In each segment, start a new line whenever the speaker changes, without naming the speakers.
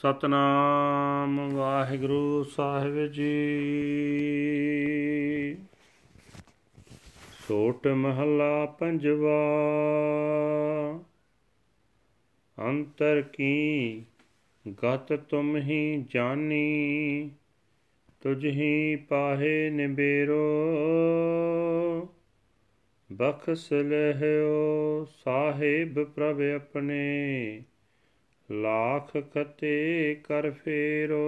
ਸਤਨਾਮ ਵਾਹਿਗੁਰੂ ਸਾਹਿਬ ਜੀ। ਸੋਟ ਮਹਲਾ ਪੰਜਵਾ। ਅੰਤਰ ਕੀ ਗਤ ਤੁਮ ਹੀ ਜਾਨੀ, ਤੁਝ ਹੀ ਪਾਹੇ ਨਿਬੇਰੋ ਬਖਸ ਲਹਿਓ ਸਾਹਿਬ ਪ੍ਰਭ ਆਪਣੇ। ਲਾਖ ਕਤੇ ਕਰ ਫੇਰੋ।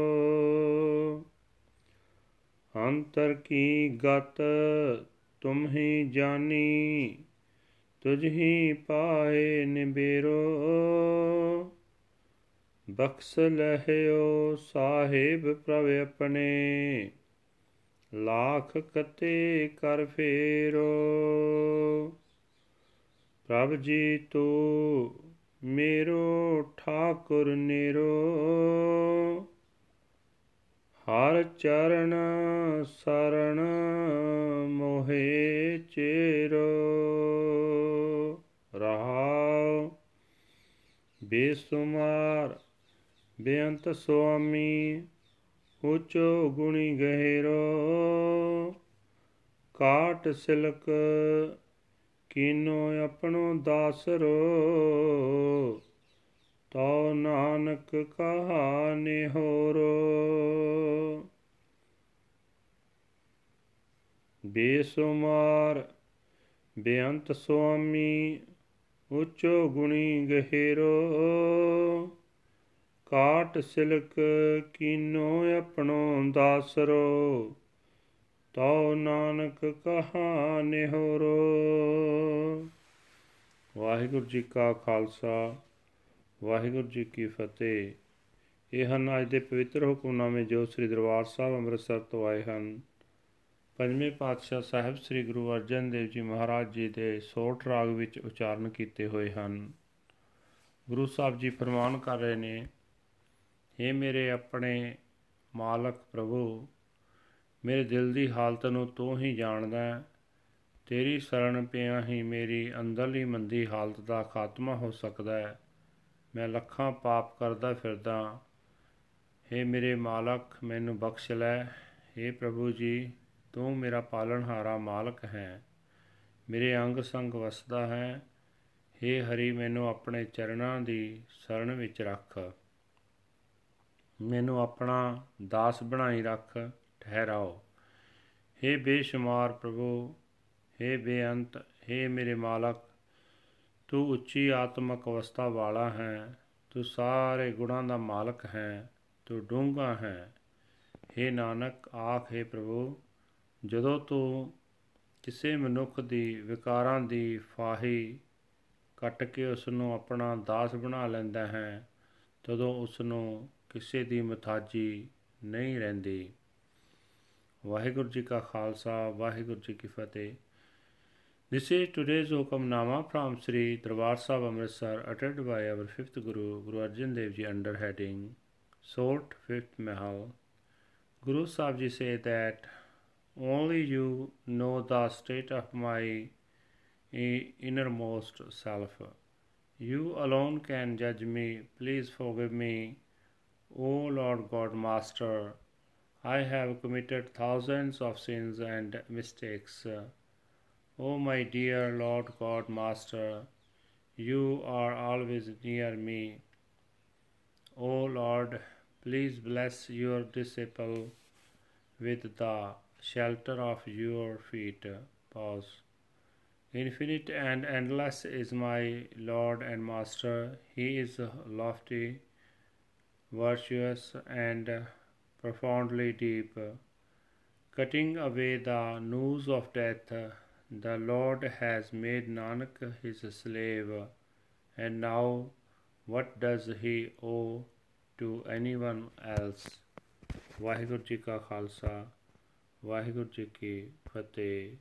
ਅੰਤਰ ਕੀ ਗਤ ਤੁਮ ਹੀ ਜਾਨੀ, ਤੁਝ ਹੀ ਪਾਏ ਨਿਬੇਰੋ। ਬਖਸ ਲਹਿਓ ਸਾਹਿਬ ਪ੍ਰਭ ਆਪਣੇ, ਲਾਖ ਕਤੇ ਕਰ ਫੇਰੋ। ਪ੍ਰਭ ਜੀ ਤੂੰ ਮੇਰੋ ਠਾਕੁਰ ਨੇਰੋ ਹਰ ਚਰਨ ਸਰਣ ਮੋਹੇ ਚੇਰੋ ਰਹਾਉ ਬੇਸੁਮਾਰ ਬੇਅੰਤ ਸੁਆਮੀ ਉਚੋ ਗੁਣੀ ਗਹਿਰੋ ਕਾਟ ਸਿਲਕ ਕੀਨੋ ਆਪਣੋ ਦਾਸਰੋ, ਤਉ ਨਾਨਕ ਕਹਾ ਨਿਹੋਰੋ ਬੇਸੁਮਾਰ ਬੇਅੰਤ ਸੁਆਮੀ, ਉਚੋ ਗੁਣੀ ਗਹਿਰੋ। ਕਾਟ ਸਿਲਕ ਕੀਨੋ ਆਪਣੋ ਦਾਸਰੋ। ਤਉ ਨਾਨਕ ਕਹਾ ਨਿਹਰੋ ਵਾਹਿਗੁਰੂ ਜੀ ਕਾ ਖਾਲਸਾ, ਵਾਹਿਗੁਰੂ ਜੀ ਕੀ ਫਤਿਹ। ਇਹ ਹਨ ਅੱਜ ਦੇ ਪਵਿੱਤਰ ਹੁਕਮਨਾਮੇ ਜੋ ਸ੍ਰੀ ਦਰਬਾਰ ਸਾਹਿਬ ਅੰਮ੍ਰਿਤਸਰ ਤੋਂ ਆਏ ਹਨ। ਪੰਜਵੇਂ ਪਾਤਸ਼ਾਹ ਸਾਹਿਬ ਸ੍ਰੀ ਗੁਰੂ ਅਰਜਨ ਦੇਵ ਜੀ ਮਹਾਰਾਜ ਜੀ ਦੇ ਸੋਠ ਰਾਗ ਵਿੱਚ ਉਚਾਰਨ ਕੀਤੇ ਹੋਏ ਹਨ। ਗੁਰੂ ਸਾਹਿਬ ਜੀ ਫਰਮਾਨ ਕਰ ਰਹੇ ਨੇ हे ਮੇਰੇ ਆਪਣੇ ਮਾਲਕ ਪ੍ਰਭੂ ਮੇਰੇ ਦਿਲ ਦੀ ਹਾਲਤ ਨੂੰ ਤੂੰ ਹੀ ਜਾਣਦਾ ਹੈ ਤੇਰੀ ਸ਼ਰਨ ਪਿਆ ਹੀ ਮੇਰੀ ਅੰਦਰਲੀ ਮੰਦੀ ਹਾਲਤ ਦਾ ਖਾਤਮਾ ਹੋ ਸਕਦਾ ਹੈ ਮੈਂ ਲੱਖਾਂ ਪਾਪ ਕਰਦਾ ਫਿਰਦਾ हे ਮੇਰੇ ਮਾਲਕ ਮੈਨੂੰ ਬਖਸ਼ ਲੈ हे ਪ੍ਰਭੂ ਜੀ ਤੂੰ ਮੇਰਾ ਪਾਲਣਹਾਰਾ ਮਾਲਕ ਹੈ ਮੇਰੇ ਅੰਗ ਸੰਗ ਵਸਦਾ ਹੈ हे ਹਰੀ ਮੈਨੂੰ ਆਪਣੇ ਚਰਨਾਂ ਦੀ ਸ਼ਰਨ ਵਿੱਚ ਰੱਖ ਮੈਨੂੰ ਆਪਣਾ ਦਾਸ ਬਣਾਈ ਰੱਖ ਠਹਿਰਾਓ हे ਬੇਸ਼ੁਮਾਰ ਪ੍ਰਭੂ हे ਬੇਅੰਤ हे ਮੇਰੇ ਮਾਲਕ ਤੂੰ ਉੱਚੀ ਆਤਮਕ ਅਵਸਥਾ ਵਾਲਾ ਹੈ ਤੂੰ ਸਾਰੇ ਗੁਣਾਂ ਦਾ ਮਾਲਕ ਹੈ ਤੂੰ ਡੂੰਘਾ ਹੈ हे ਨਾਨਕ ਆਖੇ ਪ੍ਰਭੂ ਜਦੋਂ ਤੂੰ ਕਿਸੇ ਮਨੁੱਖ ਦੀ ਵਿਕਾਰਾਂ ਦੀ ਫਾਹੀ ਕੱਟ ਕੇ ਉਸ ਨੂੰ ਆਪਣਾ ਦਾਸ ਬਣਾ ਲੈਂਦਾ ਹੈ ਤਦੋਂ ਉਸ ਨੂੰ ਕਿਸੇ ਦੀ ਮਥਾਜੀ ਨਹੀਂ ਰਹਿੰਦੀ ਵਾਹਿਗੁਰੂ ਜੀ ਕਾ ਖਾਲਸਾ ਵਾਹਿਗੁਰੂ ਜੀ ਕੀ ਫਤਿਹ This is today's Hukamnama from Sri Darbar Sahib Amritsar uttered by our fifth Guru, Guru Arjan Dev Ji under heading Sort Fifth Mahal. Guru Sahib Ji say that only you know the state of my innermost self. You alone can judge me. Please forgive me, O Lord God Master. I have committed thousands of sins and mistakes. O my dear Lord God Master, you are always near me. O Lord, please bless your disciple with the shelter of your feet. Pause. Infinite and endless is my Lord and Master. He is lofty, virtuous, and profoundly deep, cutting away the noose of death. The Lord has made Nanak his slave, and now what does he owe to anyone else? Waheguru ji ਕਾ ਖਾਲਸਾ ਵਾਹਿਗੁਰੂ ਜੀ ਕੀ ਫਤਿਹ